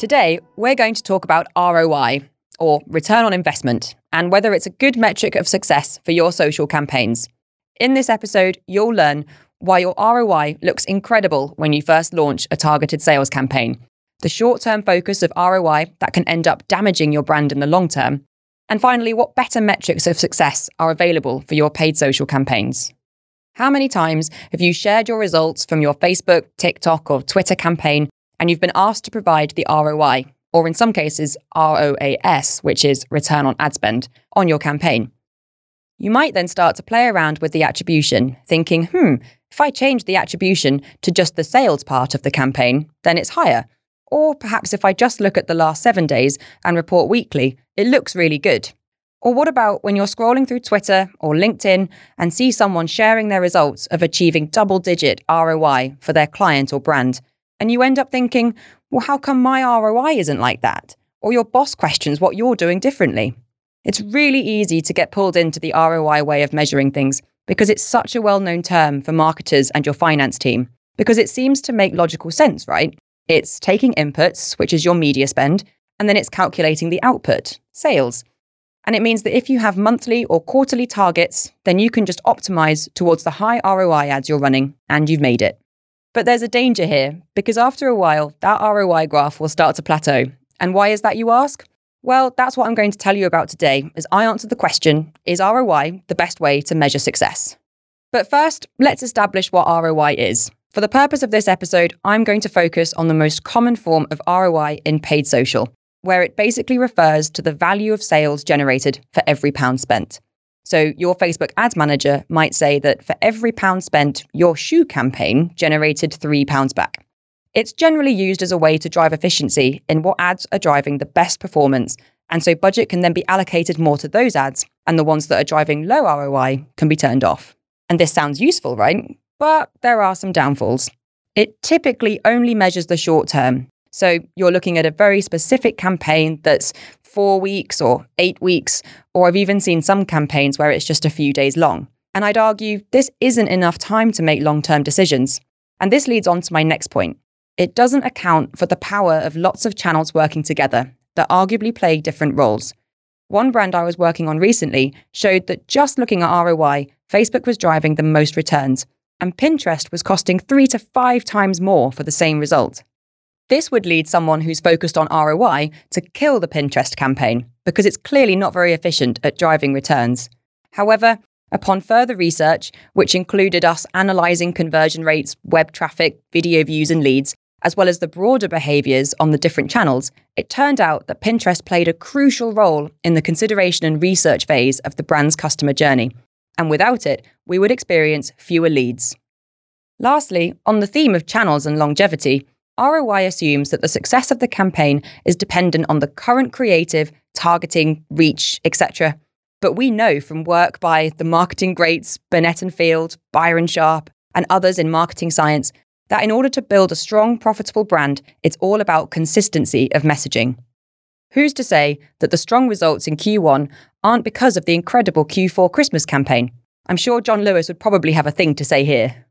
Today, we're going to talk about ROI, or return on investment, and whether it's a good metric of success for your social campaigns. In this episode, you'll learn why your ROI looks incredible when you first launch a targeted sales campaign, the short term focus of ROI that can end up damaging your brand in the long term, and finally, what better metrics of success are available for your paid social campaigns. How many times have you shared your results from your Facebook, TikTok, or Twitter campaign and you've been asked to provide the ROI, or in some cases, ROAS, which is return on ad spend, on your campaign. You might then start to play around with the attribution, thinking, hmm, if I change the attribution to just the sales part of the campaign, then it's higher. Or perhaps if I just look at the last seven days and report weekly, it looks really good. Or what about when you're scrolling through Twitter or LinkedIn and see someone sharing their results of achieving double digit ROI for their client or brand? And you end up thinking, well, how come my ROI isn't like that? Or your boss questions what you're doing differently. It's really easy to get pulled into the ROI way of measuring things because it's such a well known term for marketers and your finance team, because it seems to make logical sense, right? It's taking inputs, which is your media spend, and then it's calculating the output, sales. And it means that if you have monthly or quarterly targets, then you can just optimize towards the high ROI ads you're running, and you've made it. But there's a danger here, because after a while, that ROI graph will start to plateau. And why is that, you ask? Well, that's what I'm going to tell you about today as I answer the question Is ROI the best way to measure success? But first, let's establish what ROI is. For the purpose of this episode, I'm going to focus on the most common form of ROI in paid social, where it basically refers to the value of sales generated for every pound spent. So, your Facebook ads manager might say that for every pound spent, your shoe campaign generated three pounds back. It's generally used as a way to drive efficiency in what ads are driving the best performance, and so budget can then be allocated more to those ads, and the ones that are driving low ROI can be turned off. And this sounds useful, right? But there are some downfalls. It typically only measures the short term. So you're looking at a very specific campaign that's four weeks or eight weeks, or I've even seen some campaigns where it's just a few days long. And I'd argue this isn't enough time to make long term decisions. And this leads on to my next point. It doesn't account for the power of lots of channels working together that arguably play different roles. One brand I was working on recently showed that just looking at ROI, Facebook was driving the most returns, and Pinterest was costing three to five times more for the same result. This would lead someone who's focused on ROI to kill the Pinterest campaign because it's clearly not very efficient at driving returns. However, upon further research, which included us analysing conversion rates, web traffic, video views, and leads, as well as the broader behaviours on the different channels, it turned out that Pinterest played a crucial role in the consideration and research phase of the brand's customer journey. And without it, we would experience fewer leads. Lastly, on the theme of channels and longevity, ROI assumes that the success of the campaign is dependent on the current creative, targeting, reach, etc. But we know from work by the marketing greats Binet and Field, Byron Sharp, and others in marketing science that in order to build a strong, profitable brand, it's all about consistency of messaging. Who's to say that the strong results in Q1 aren't because of the incredible Q4 Christmas campaign? I'm sure John Lewis would probably have a thing to say here.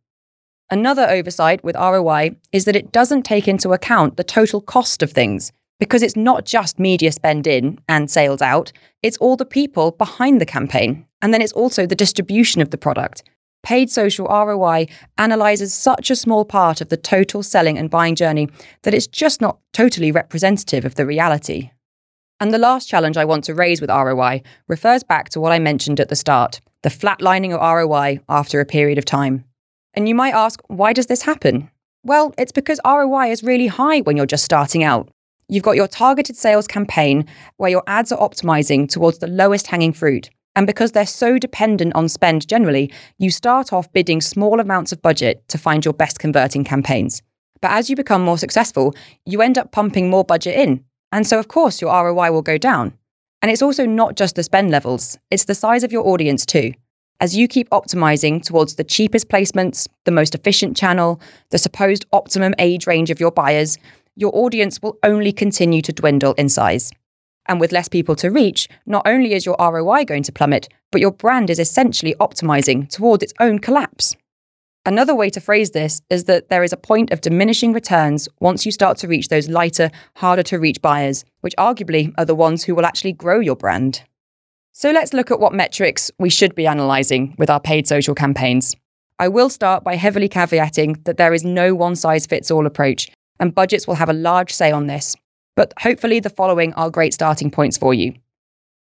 Another oversight with ROI is that it doesn't take into account the total cost of things because it's not just media spend in and sales out, it's all the people behind the campaign. And then it's also the distribution of the product. Paid social ROI analyzes such a small part of the total selling and buying journey that it's just not totally representative of the reality. And the last challenge I want to raise with ROI refers back to what I mentioned at the start the flatlining of ROI after a period of time. And you might ask, why does this happen? Well, it's because ROI is really high when you're just starting out. You've got your targeted sales campaign where your ads are optimizing towards the lowest hanging fruit. And because they're so dependent on spend generally, you start off bidding small amounts of budget to find your best converting campaigns. But as you become more successful, you end up pumping more budget in. And so, of course, your ROI will go down. And it's also not just the spend levels, it's the size of your audience too. As you keep optimizing towards the cheapest placements, the most efficient channel, the supposed optimum age range of your buyers, your audience will only continue to dwindle in size. And with less people to reach, not only is your ROI going to plummet, but your brand is essentially optimizing towards its own collapse. Another way to phrase this is that there is a point of diminishing returns once you start to reach those lighter, harder to reach buyers, which arguably are the ones who will actually grow your brand. So let's look at what metrics we should be analysing with our paid social campaigns. I will start by heavily caveating that there is no one size fits all approach, and budgets will have a large say on this. But hopefully, the following are great starting points for you.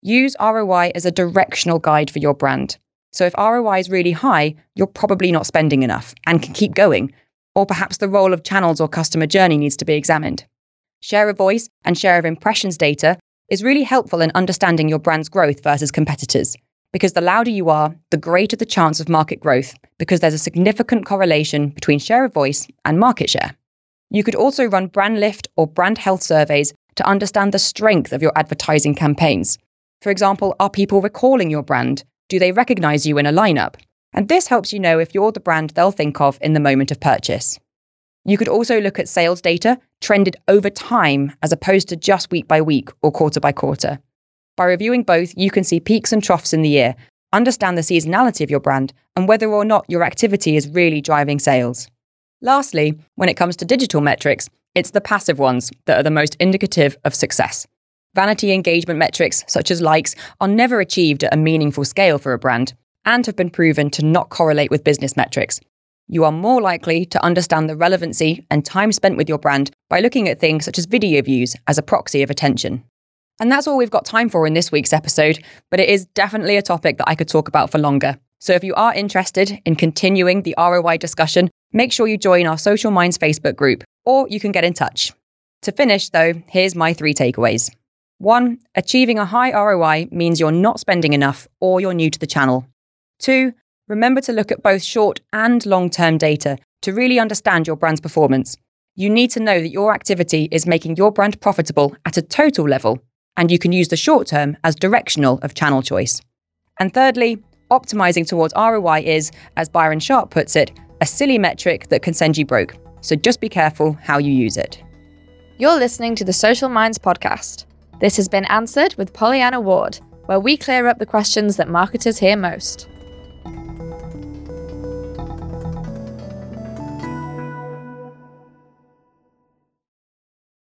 Use ROI as a directional guide for your brand. So if ROI is really high, you're probably not spending enough and can keep going. Or perhaps the role of channels or customer journey needs to be examined. Share of voice and share of impressions data is really helpful in understanding your brand's growth versus competitors. Because the louder you are, the greater the chance of market growth, because there's a significant correlation between share of voice and market share. You could also run brand lift or brand health surveys to understand the strength of your advertising campaigns. For example, are people recalling your brand? Do they recognize you in a lineup? And this helps you know if you're the brand they'll think of in the moment of purchase. You could also look at sales data trended over time as opposed to just week by week or quarter by quarter. By reviewing both, you can see peaks and troughs in the year, understand the seasonality of your brand, and whether or not your activity is really driving sales. Lastly, when it comes to digital metrics, it's the passive ones that are the most indicative of success. Vanity engagement metrics, such as likes, are never achieved at a meaningful scale for a brand and have been proven to not correlate with business metrics, you are more likely to understand the relevancy and time spent with your brand by looking at things such as video views as a proxy of attention. And that's all we've got time for in this week's episode, but it is definitely a topic that I could talk about for longer. So if you are interested in continuing the ROI discussion, make sure you join our Social Minds Facebook group, or you can get in touch. To finish, though, here's my three takeaways. One, achieving a high ROI means you're not spending enough or you're new to the channel. Two, remember to look at both short and long term data to really understand your brand's performance. You need to know that your activity is making your brand profitable at a total level, and you can use the short term as directional of channel choice. And thirdly, optimizing towards ROI is, as Byron Sharp puts it, a silly metric that can send you broke. So just be careful how you use it. You're listening to the Social Minds podcast. This has been answered with Pollyanna Ward, where we clear up the questions that marketers hear most.